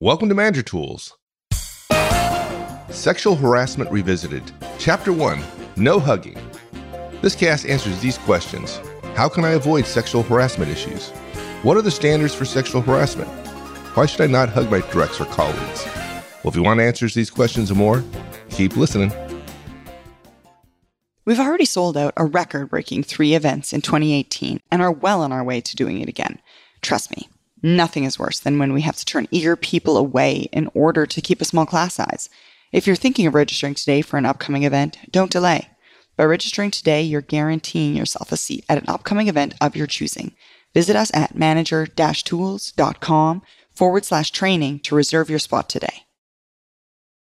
Welcome to Manager Tools. Sexual Harassment Revisited, Chapter 1 No Hugging. This cast answers these questions How can I avoid sexual harassment issues? What are the standards for sexual harassment? Why should I not hug my directs or colleagues? Well, if you want answers to these questions and more, keep listening. We've already sold out a record breaking three events in 2018 and are well on our way to doing it again. Trust me, nothing is worse than when we have to turn eager people away in order to keep a small class size. If you're thinking of registering today for an upcoming event, don't delay. By registering today, you're guaranteeing yourself a seat at an upcoming event of your choosing. Visit us at manager tools.com forward slash training to reserve your spot today.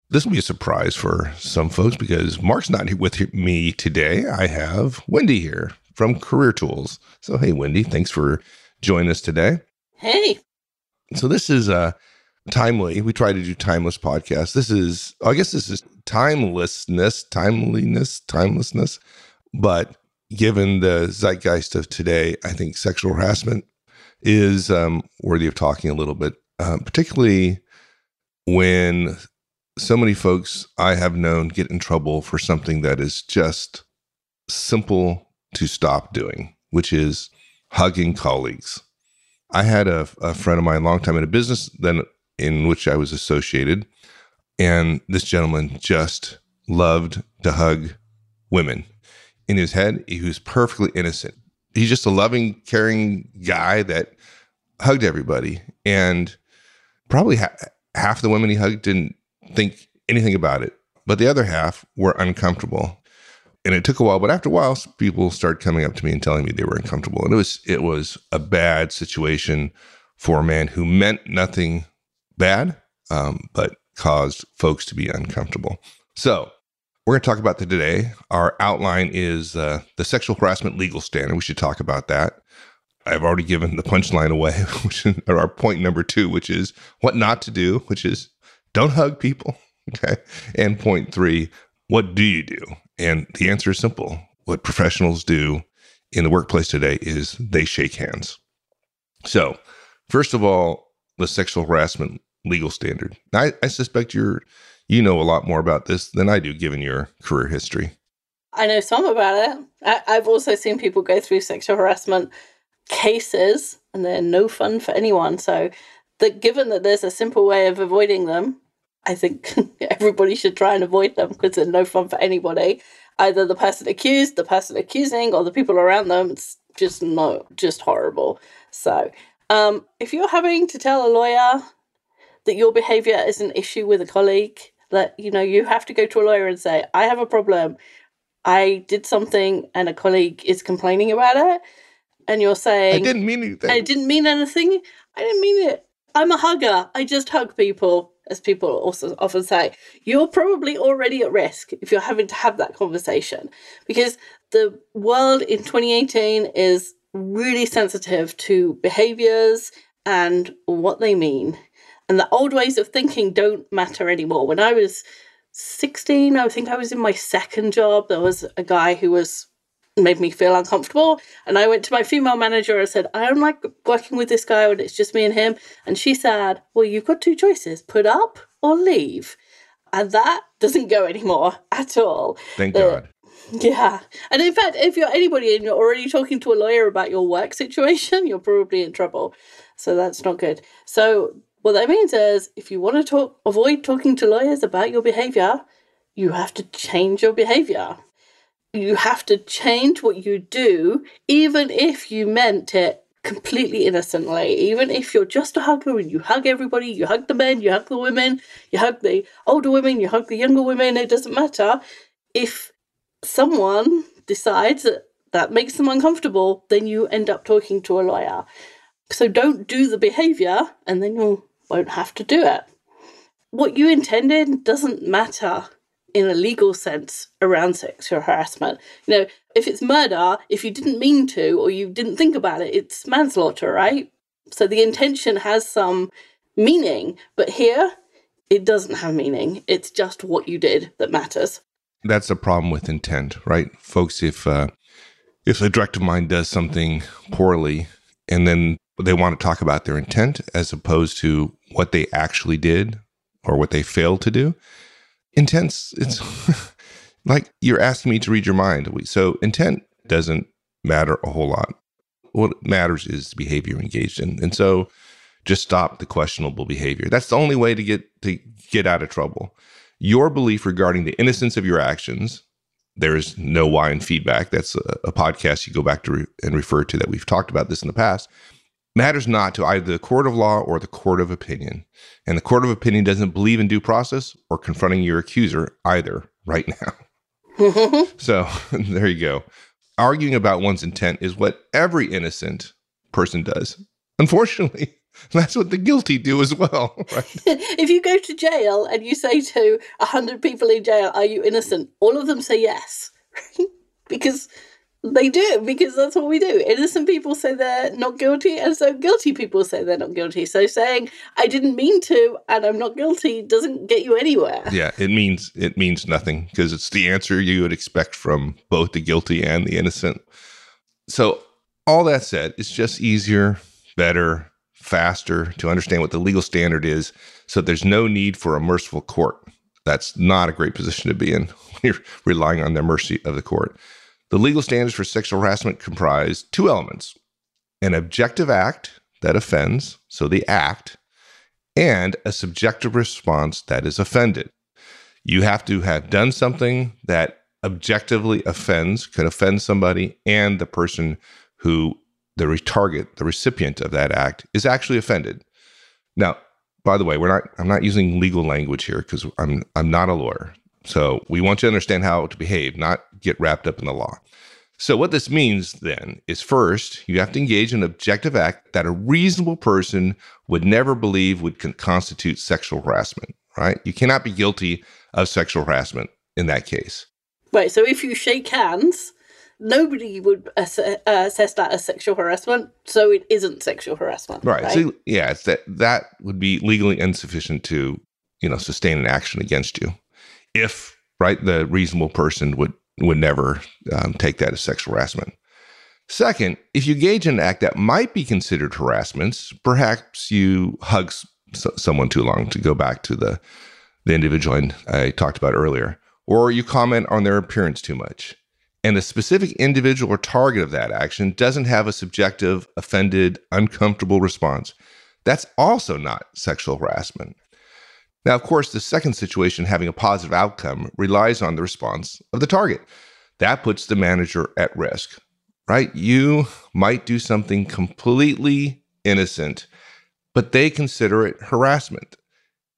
This will be a surprise for some folks because Mark's not here with me today. I have Wendy here from Career Tools. So, hey, Wendy, thanks for joining us today. Hey. So, this is uh, timely. We try to do timeless podcasts. This is, I guess, this is timelessness, timeliness, timelessness. But given the zeitgeist of today, I think sexual harassment is um, worthy of talking a little bit, uh, particularly when so many folks I have known get in trouble for something that is just simple to stop doing, which is hugging colleagues. I had a, a friend of mine, long time in a business then in which I was associated, and this gentleman just loved to hug women. In his head, he was perfectly innocent. He's just a loving, caring guy that hugged everybody, and probably ha- half the women he hugged didn't think anything about it. But the other half were uncomfortable. And it took a while, but after a while, people started coming up to me and telling me they were uncomfortable. And it was it was a bad situation for a man who meant nothing bad, um, but caused folks to be uncomfortable. So we're going to talk about that today. Our outline is uh, the sexual harassment legal standard. We should talk about that. I've already given the punchline away, which is our point number two, which is what not to do, which is don't hug people. Okay. And point three, what do you do? And the answer is simple. What professionals do in the workplace today is they shake hands. So, first of all, the sexual harassment legal standard. I, I suspect you're you know a lot more about this than I do, given your career history. I know some about it. I, I've also seen people go through sexual harassment cases, and they're no fun for anyone. So, that given that there's a simple way of avoiding them, I think everybody should try and avoid them because they're no fun for anybody. Either the person accused, the person accusing, or the people around them. It's just no, just horrible. So, um, if you're having to tell a lawyer that your behavior is an issue with a colleague, that you know you have to go to a lawyer and say, "I have a problem. I did something, and a colleague is complaining about it," and you're saying, "I didn't mean anything. I didn't mean anything. I didn't mean it. I'm a hugger. I just hug people." As people also often say, you're probably already at risk if you're having to have that conversation because the world in 2018 is really sensitive to behaviors and what they mean. And the old ways of thinking don't matter anymore. When I was 16, I think I was in my second job, there was a guy who was made me feel uncomfortable. And I went to my female manager and said, I don't like working with this guy when it's just me and him. And she said, Well, you've got two choices put up or leave. And that doesn't go anymore at all. Thank uh, God. Yeah. And in fact, if you're anybody and you're already talking to a lawyer about your work situation, you're probably in trouble. So that's not good. So what that means is if you want to talk avoid talking to lawyers about your behavior, you have to change your behavior you have to change what you do, even if you meant it completely innocently. Even if you're just a hugger and you hug everybody, you hug the men, you hug the women, you hug the older women, you hug the younger women, it doesn't matter. If someone decides that that makes them uncomfortable, then you end up talking to a lawyer. So don't do the behavior and then you won't have to do it. What you intended doesn't matter in a legal sense around sexual harassment. You know, if it's murder, if you didn't mean to or you didn't think about it, it's manslaughter, right? So the intention has some meaning, but here it doesn't have meaning. It's just what you did that matters. That's the problem with intent, right? Folks, if uh, if a director of mine does something poorly and then they want to talk about their intent as opposed to what they actually did or what they failed to do. Intents, it's mm. like you're asking me to read your mind. So intent doesn't matter a whole lot. What matters is the behavior engaged in. And so just stop the questionable behavior. That's the only way to get to get out of trouble. Your belief regarding the innocence of your actions there is no why in feedback. That's a, a podcast you go back to re- and refer to that we've talked about this in the past. Matters not to either the court of law or the court of opinion. And the court of opinion doesn't believe in due process or confronting your accuser either right now. so there you go. Arguing about one's intent is what every innocent person does. Unfortunately, that's what the guilty do as well. Right? if you go to jail and you say to a hundred people in jail, "Are you innocent?" all of them say yes, because they do. Because that's what we do. Innocent people say they're not guilty, and so guilty people say they're not guilty. So saying "I didn't mean to" and "I'm not guilty" doesn't get you anywhere. Yeah, it means it means nothing because it's the answer you would expect from both the guilty and the innocent. So all that said, it's just easier, better, faster to understand what the legal standard is so there's no need for a merciful court. That's not a great position to be in you're relying on the mercy of the court. The legal standards for sexual harassment comprise two elements an objective act that offends, so the act, and a subjective response that is offended. You have to have done something that objectively offends, could offend somebody, and the person who the target, the recipient of that act, is actually offended. Now, by the way, we're not I'm not using legal language here because I'm I'm not a lawyer. So we want you to understand how to behave, not get wrapped up in the law. So what this means then is first, you have to engage in an objective act that a reasonable person would never believe would con- constitute sexual harassment, right? You cannot be guilty of sexual harassment in that case. Right, so if you shake hands nobody would ass- uh, assess that as sexual harassment, so it isn't sexual harassment. Right. right? So yeah, it's that that would be legally insufficient to you know sustain an action against you, if right the reasonable person would would never um, take that as sexual harassment. Second, if you engage in an act that might be considered harassment, perhaps you hug someone too long to go back to the the individual I talked about earlier, or you comment on their appearance too much and the specific individual or target of that action doesn't have a subjective, offended, uncomfortable response, that's also not sexual harassment. Now, of course, the second situation, having a positive outcome, relies on the response of the target. That puts the manager at risk, right? You might do something completely innocent, but they consider it harassment.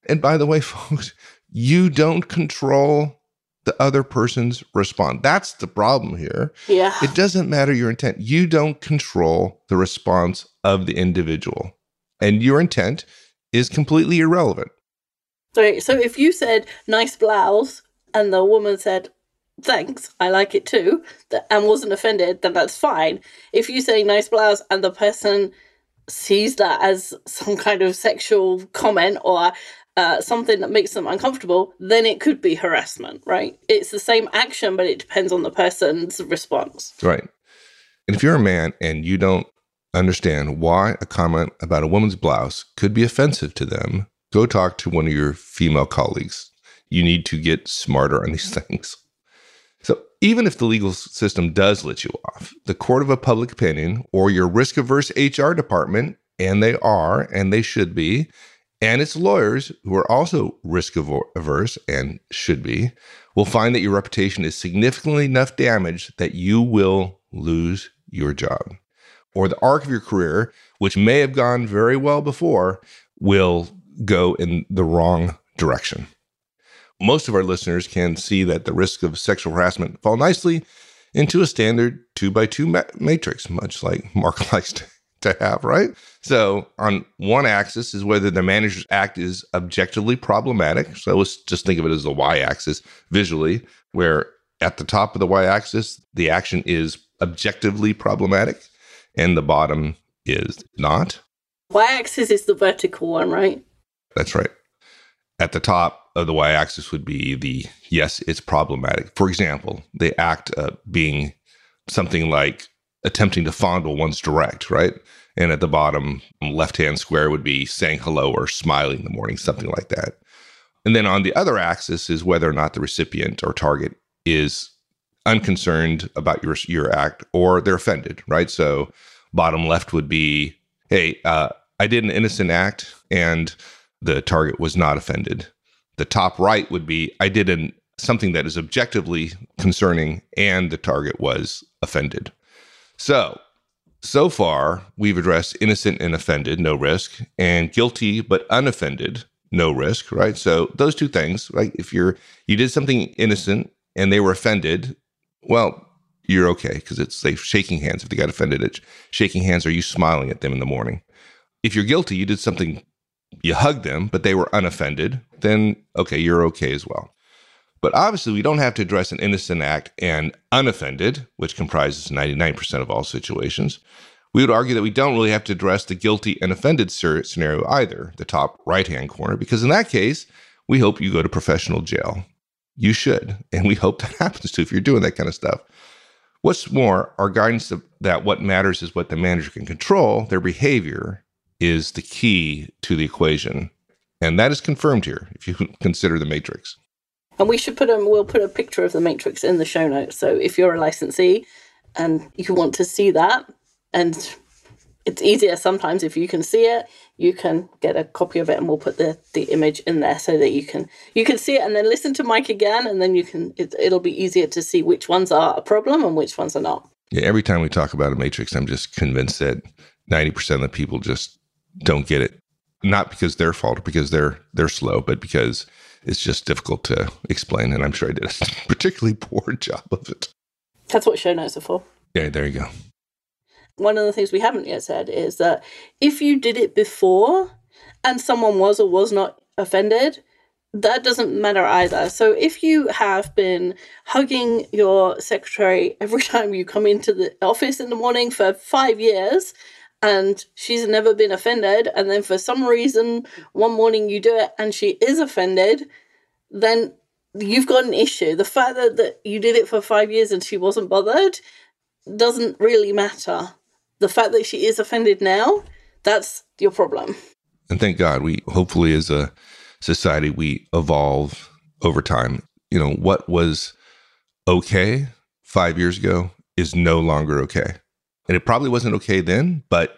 And by the way, folks, you don't control the other person's response. That's the problem here. Yeah. It doesn't matter your intent. You don't control the response of the individual. And your intent is completely irrelevant. Right. So if you said nice blouse and the woman said thanks, I like it too, and wasn't offended, then that's fine. If you say nice blouse and the person sees that as some kind of sexual comment or uh, something that makes them uncomfortable, then it could be harassment, right? It's the same action, but it depends on the person's response. Right. And if you're a man and you don't understand why a comment about a woman's blouse could be offensive to them, go talk to one of your female colleagues. You need to get smarter on these mm-hmm. things. So, even if the legal system does let you off, the court of a public opinion or your risk averse HR department, and they are, and they should be, and its lawyers, who are also risk averse and should be, will find that your reputation is significantly enough damaged that you will lose your job. Or the arc of your career, which may have gone very well before, will go in the wrong direction. Most of our listeners can see that the risk of sexual harassment fall nicely into a standard two by two ma- matrix, much like Mark likes to to have, right? So on one axis is whether the manager's act is objectively problematic. So let's just think of it as the y axis visually, where at the top of the y axis, the action is objectively problematic and the bottom is not. Y axis is the vertical one, right? That's right. At the top of the y axis would be the yes, it's problematic. For example, the act of being something like attempting to fondle one's direct, right? And at the bottom left hand square would be saying hello or smiling in the morning, something like that. And then on the other axis is whether or not the recipient or target is unconcerned about your your act or they're offended, right? So bottom left would be, hey, uh, I did an innocent act and the target was not offended. The top right would be, I did an something that is objectively concerning and the target was offended. So, so far, we've addressed innocent and offended, no risk, and guilty but unoffended, no risk, right? So those two things, right? If you're you did something innocent and they were offended, well, you're okay because it's like shaking hands if they got offended. It's shaking hands or you smiling at them in the morning. If you're guilty, you did something, you hugged them, but they were unoffended, then okay, you're okay as well. But obviously, we don't have to address an innocent act and unoffended, which comprises 99% of all situations. We would argue that we don't really have to address the guilty and offended scenario either, the top right hand corner, because in that case, we hope you go to professional jail. You should. And we hope that happens to if you're doing that kind of stuff. What's more, our guidance that what matters is what the manager can control, their behavior is the key to the equation. And that is confirmed here if you consider the matrix. And we should put a we'll put a picture of the matrix in the show notes. So if you're a licensee and you want to see that, and it's easier sometimes if you can see it, you can get a copy of it and we'll put the, the image in there so that you can you can see it and then listen to Mike again and then you can it, it'll be easier to see which ones are a problem and which ones are not. Yeah, every time we talk about a matrix, I'm just convinced that 90% of the people just don't get it. Not because they're fault, because they're they're slow, but because it's just difficult to explain. And I'm sure I did a particularly poor job of it. That's what show notes are for. Yeah, there you go. One of the things we haven't yet said is that if you did it before and someone was or was not offended, that doesn't matter either. So if you have been hugging your secretary every time you come into the office in the morning for five years, and she's never been offended and then for some reason one morning you do it and she is offended then you've got an issue. The fact that, that you did it for five years and she wasn't bothered doesn't really matter. The fact that she is offended now that's your problem. And thank god we hopefully as a society we evolve over time. You know what was okay five years ago is no longer okay and it probably wasn't okay then, but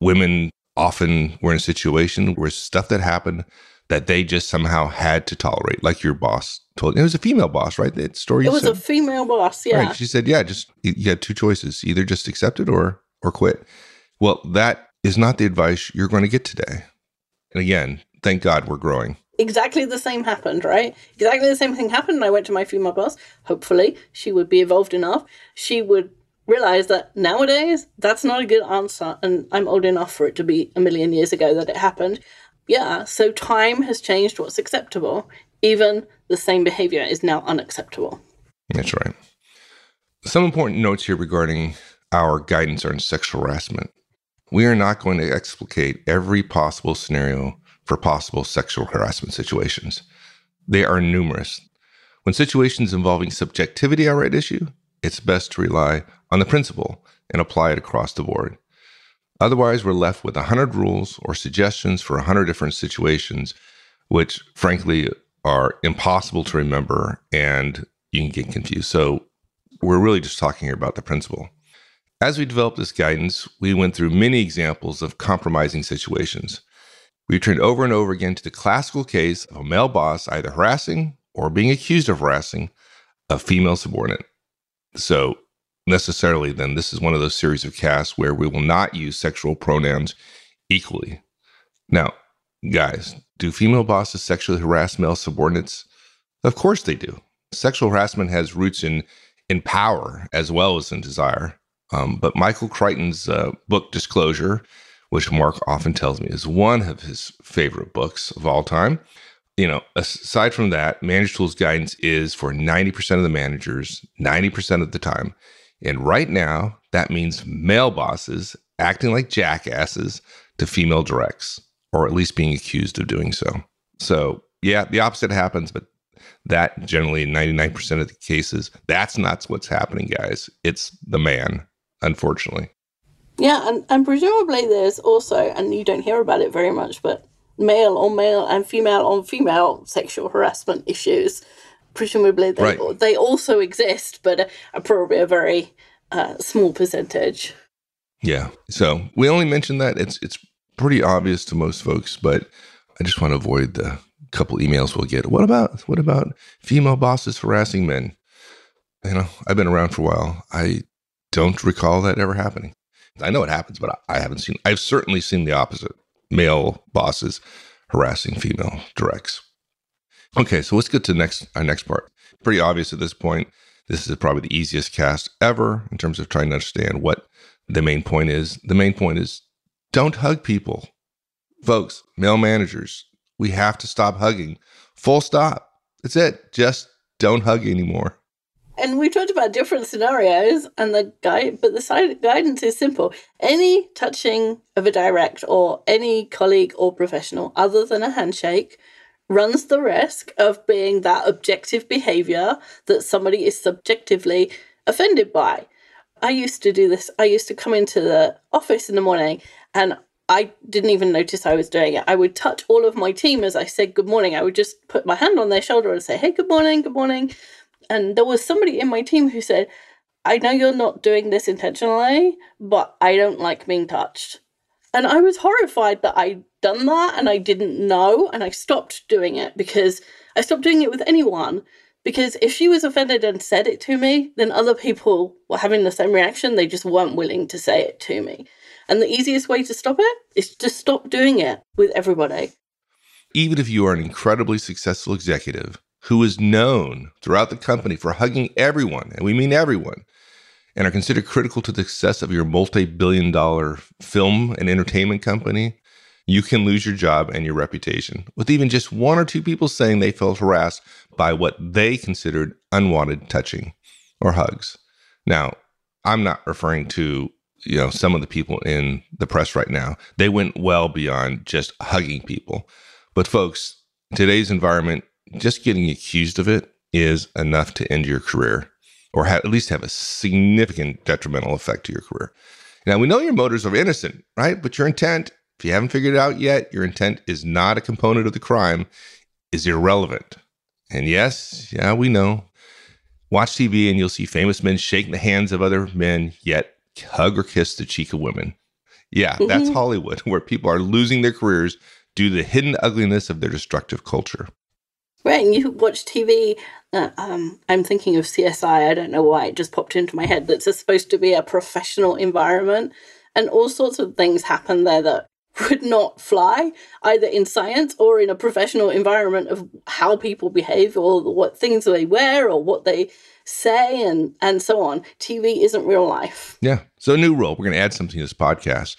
women often were in a situation where stuff that happened that they just somehow had to tolerate, like your boss told. It was a female boss, right? That story. It was said. a female boss, yeah. Right. She said, "Yeah, just you had two choices: either just accept it or or quit." Well, that is not the advice you're going to get today. And again, thank God we're growing. Exactly the same happened, right? Exactly the same thing happened. I went to my female boss. Hopefully, she would be evolved enough. She would realize that nowadays that's not a good answer and i'm old enough for it to be a million years ago that it happened. Yeah so time has changed what's acceptable. Even the same behavior is now unacceptable. That's right. Some important notes here regarding our guidance on sexual harassment. We are not going to explicate every possible scenario for possible sexual harassment situations. They are numerous. When situations involving subjectivity are at issue it's best to rely on the principle and apply it across the board. Otherwise, we're left with 100 rules or suggestions for 100 different situations, which frankly are impossible to remember and you can get confused. So, we're really just talking here about the principle. As we developed this guidance, we went through many examples of compromising situations. We returned over and over again to the classical case of a male boss either harassing or being accused of harassing a female subordinate. So, necessarily, then this is one of those series of casts where we will not use sexual pronouns equally. Now, guys, do female bosses sexually harass male subordinates? Of course they do. Sexual harassment has roots in in power as well as in desire. Um, but Michael Crichton's uh, book Disclosure, which Mark often tells me is one of his favorite books of all time, you know, aside from that, Manage Tools guidance is for 90% of the managers, 90% of the time. And right now, that means male bosses acting like jackasses to female directs, or at least being accused of doing so. So, yeah, the opposite happens, but that generally 99% of the cases, that's not what's happening, guys. It's the man. unfortunately. Yeah, and, and presumably there's also, and you don't hear about it very much, but male on male and female on female sexual harassment issues. Presumably they, Right. they also exist, but are probably a very uh, small percentage. Yeah. So we only mentioned that it's it's pretty obvious to most folks, but I just want to avoid the couple emails we'll get. What about what about female bosses harassing men? You know, I've been around for a while. I don't recall that ever happening. I know it happens, but I, I haven't seen. I've certainly seen the opposite: male bosses harassing female directs. Okay, so let's get to next our next part. Pretty obvious at this point. This is probably the easiest cast ever in terms of trying to understand what the main point is. The main point is don't hug people. Folks, male managers, we have to stop hugging. Full stop. That's it. Just don't hug anymore. And we talked about different scenarios, and the guide, but the guidance is simple. Any touching of a direct or any colleague or professional, other than a handshake, runs the risk of being that objective behavior that somebody is subjectively offended by. I used to do this. I used to come into the office in the morning and I didn't even notice I was doing it. I would touch all of my team as I said good morning. I would just put my hand on their shoulder and say, hey, good morning, good morning. And there was somebody in my team who said, I know you're not doing this intentionally, but I don't like being touched. And I was horrified that I'd done that and I didn't know. And I stopped doing it because I stopped doing it with anyone. Because if she was offended and said it to me, then other people were having the same reaction. They just weren't willing to say it to me. And the easiest way to stop it is to stop doing it with everybody. Even if you are an incredibly successful executive who is known throughout the company for hugging everyone, and we mean everyone, and are considered critical to the success of your multi billion dollar film and entertainment company, you can lose your job and your reputation with even just one or two people saying they felt harassed by what they considered unwanted touching or hugs. Now, I'm not referring to you know some of the people in the press right now. They went well beyond just hugging people. But folks, today's environment, just getting accused of it is enough to end your career or ha- at least have a significant detrimental effect to your career. Now, we know your motives are innocent, right? But your intent, if you haven't figured it out yet, your intent is not a component of the crime, is irrelevant. And yes, yeah, we know. Watch TV and you'll see famous men shaking the hands of other men, yet hug or kiss the cheek of women. Yeah, that's Mhm. Hollywood, where people are losing their careers due to the hidden ugliness of their destructive culture. Right, and you watch TV. Uh, um, I'm thinking of CSI. I don't know why it just popped into my head. That's supposed to be a professional environment, and all sorts of things happen there that would not fly either in science or in a professional environment of how people behave or what things they wear or what they say and and so on. TV isn't real life. Yeah. So, new rule we're going to add something to this podcast.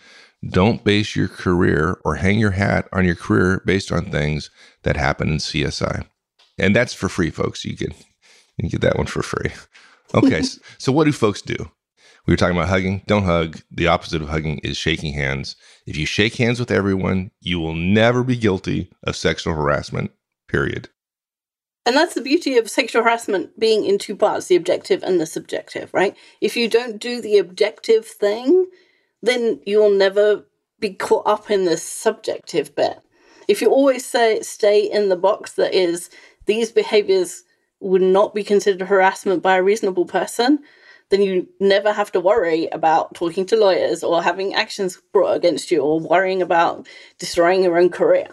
Don't base your career or hang your hat on your career based on things that happen in CSI. And that's for free, folks. You can, you can get that one for free. Okay. so, what do folks do? We were talking about hugging. Don't hug. The opposite of hugging is shaking hands. If you shake hands with everyone, you will never be guilty of sexual harassment, period. And that's the beauty of sexual harassment being in two parts the objective and the subjective, right? If you don't do the objective thing, then you'll never be caught up in the subjective bit. If you always say stay in the box that is these behaviors would not be considered harassment by a reasonable person, then you never have to worry about talking to lawyers or having actions brought against you or worrying about destroying your own career.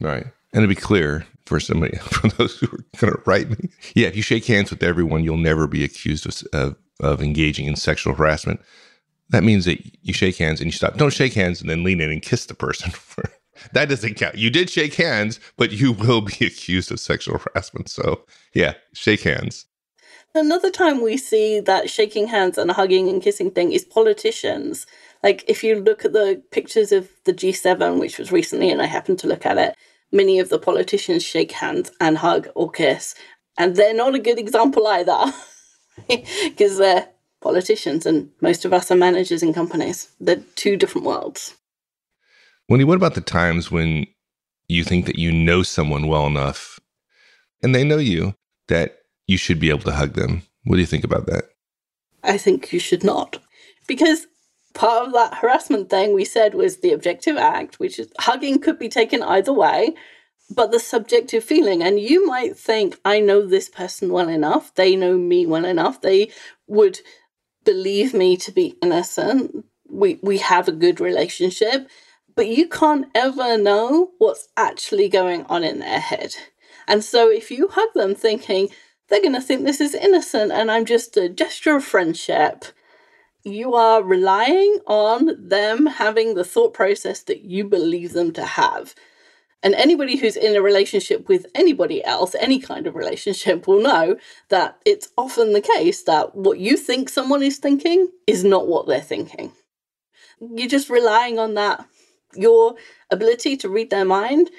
Right. And to be clear, for somebody, for those who are going to write me, yeah, if you shake hands with everyone, you'll never be accused of, of, of engaging in sexual harassment. That means that you shake hands and you stop. Don't shake hands and then lean in and kiss the person. that doesn't count. You did shake hands, but you will be accused of sexual harassment. So, yeah, shake hands. Another time we see that shaking hands and hugging and kissing thing is politicians. Like if you look at the pictures of the G7, which was recently, and I happened to look at it, many of the politicians shake hands and hug or kiss. And they're not a good example either, because they're politicians and most of us are managers in companies. They're two different worlds. Wendy, what about the times when you think that you know someone well enough and they know you that you should be able to hug them? What do you think about that? I think you should not. because part of that harassment thing we said was the objective act, which is hugging could be taken either way, but the subjective feeling. And you might think, I know this person well enough, they know me well enough, they would believe me to be innocent. We we have a good relationship, but you can't ever know what's actually going on in their head. And so if you hug them thinking they're going to think this is innocent and I'm just a gesture of friendship, you are relying on them having the thought process that you believe them to have. And anybody who's in a relationship with anybody else, any kind of relationship, will know that it's often the case that what you think someone is thinking is not what they're thinking. You're just relying on that, your ability to read their mind,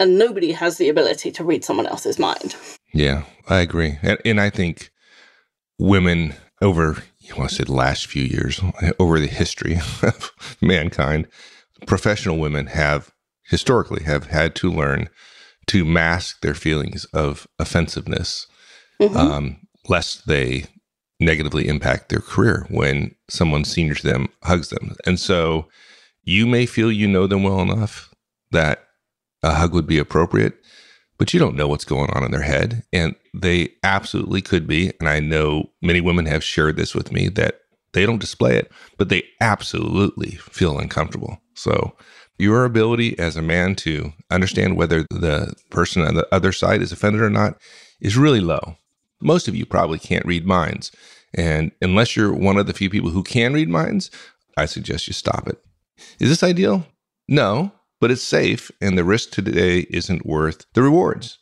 and nobody has the ability to read someone else's mind. Yeah, I agree. And, and I think women over, you want to say the last few years, over the history of mankind, professional women have historically have had to learn to mask their feelings of offensiveness, mm-hmm. um, lest they negatively impact their career when someone senior to them hugs them. And so you may feel you know them well enough that a hug would be appropriate, but you don't know what's going on in their head. And they absolutely could be. And I know many women have shared this with me that they don't display it, but they absolutely feel uncomfortable. So your ability as a man to understand whether the person on the other side is offended or not is really low. Most of you probably can't read minds. And unless you're one of the few people who can read minds, I suggest you stop it. Is this ideal? No, but it's safe, and the risk today isn't worth the rewards.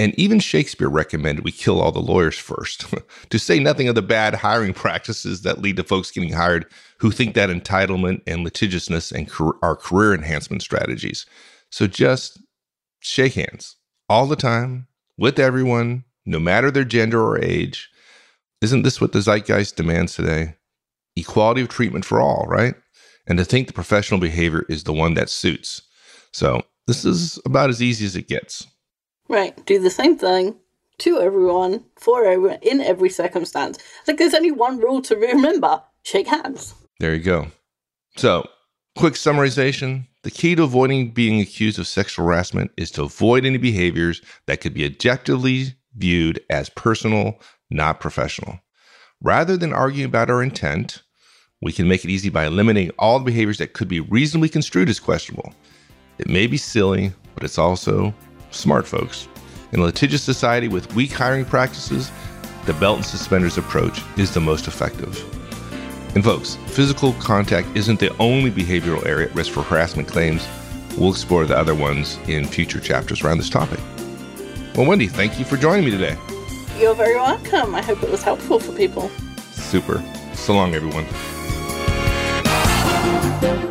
And even Shakespeare recommended we kill all the lawyers first, to say nothing of the bad hiring practices that lead to folks getting hired who think that entitlement and litigiousness and are career enhancement strategies. So just shake hands all the time with everyone, no matter their gender or age. Isn't this what the zeitgeist demands today? Equality of treatment for all, right? And to think the professional behavior is the one that suits. So this is about as easy as it gets. Right. Do the same thing to everyone, for everyone, in every circumstance. Like there's only one rule to remember shake hands. There you go. So, quick summarization the key to avoiding being accused of sexual harassment is to avoid any behaviors that could be objectively viewed as personal, not professional. Rather than arguing about our intent, we can make it easy by eliminating all the behaviors that could be reasonably construed as questionable. It may be silly, but it's also smart folks. In a litigious society with weak hiring practices, the belt and suspenders approach is the most effective. And folks, physical contact isn't the only behavioral area at risk for harassment claims. We'll explore the other ones in future chapters around this topic. Well, Wendy, thank you for joining me today. You're very welcome. I hope it was helpful for people. Super. So long, everyone. Thank you.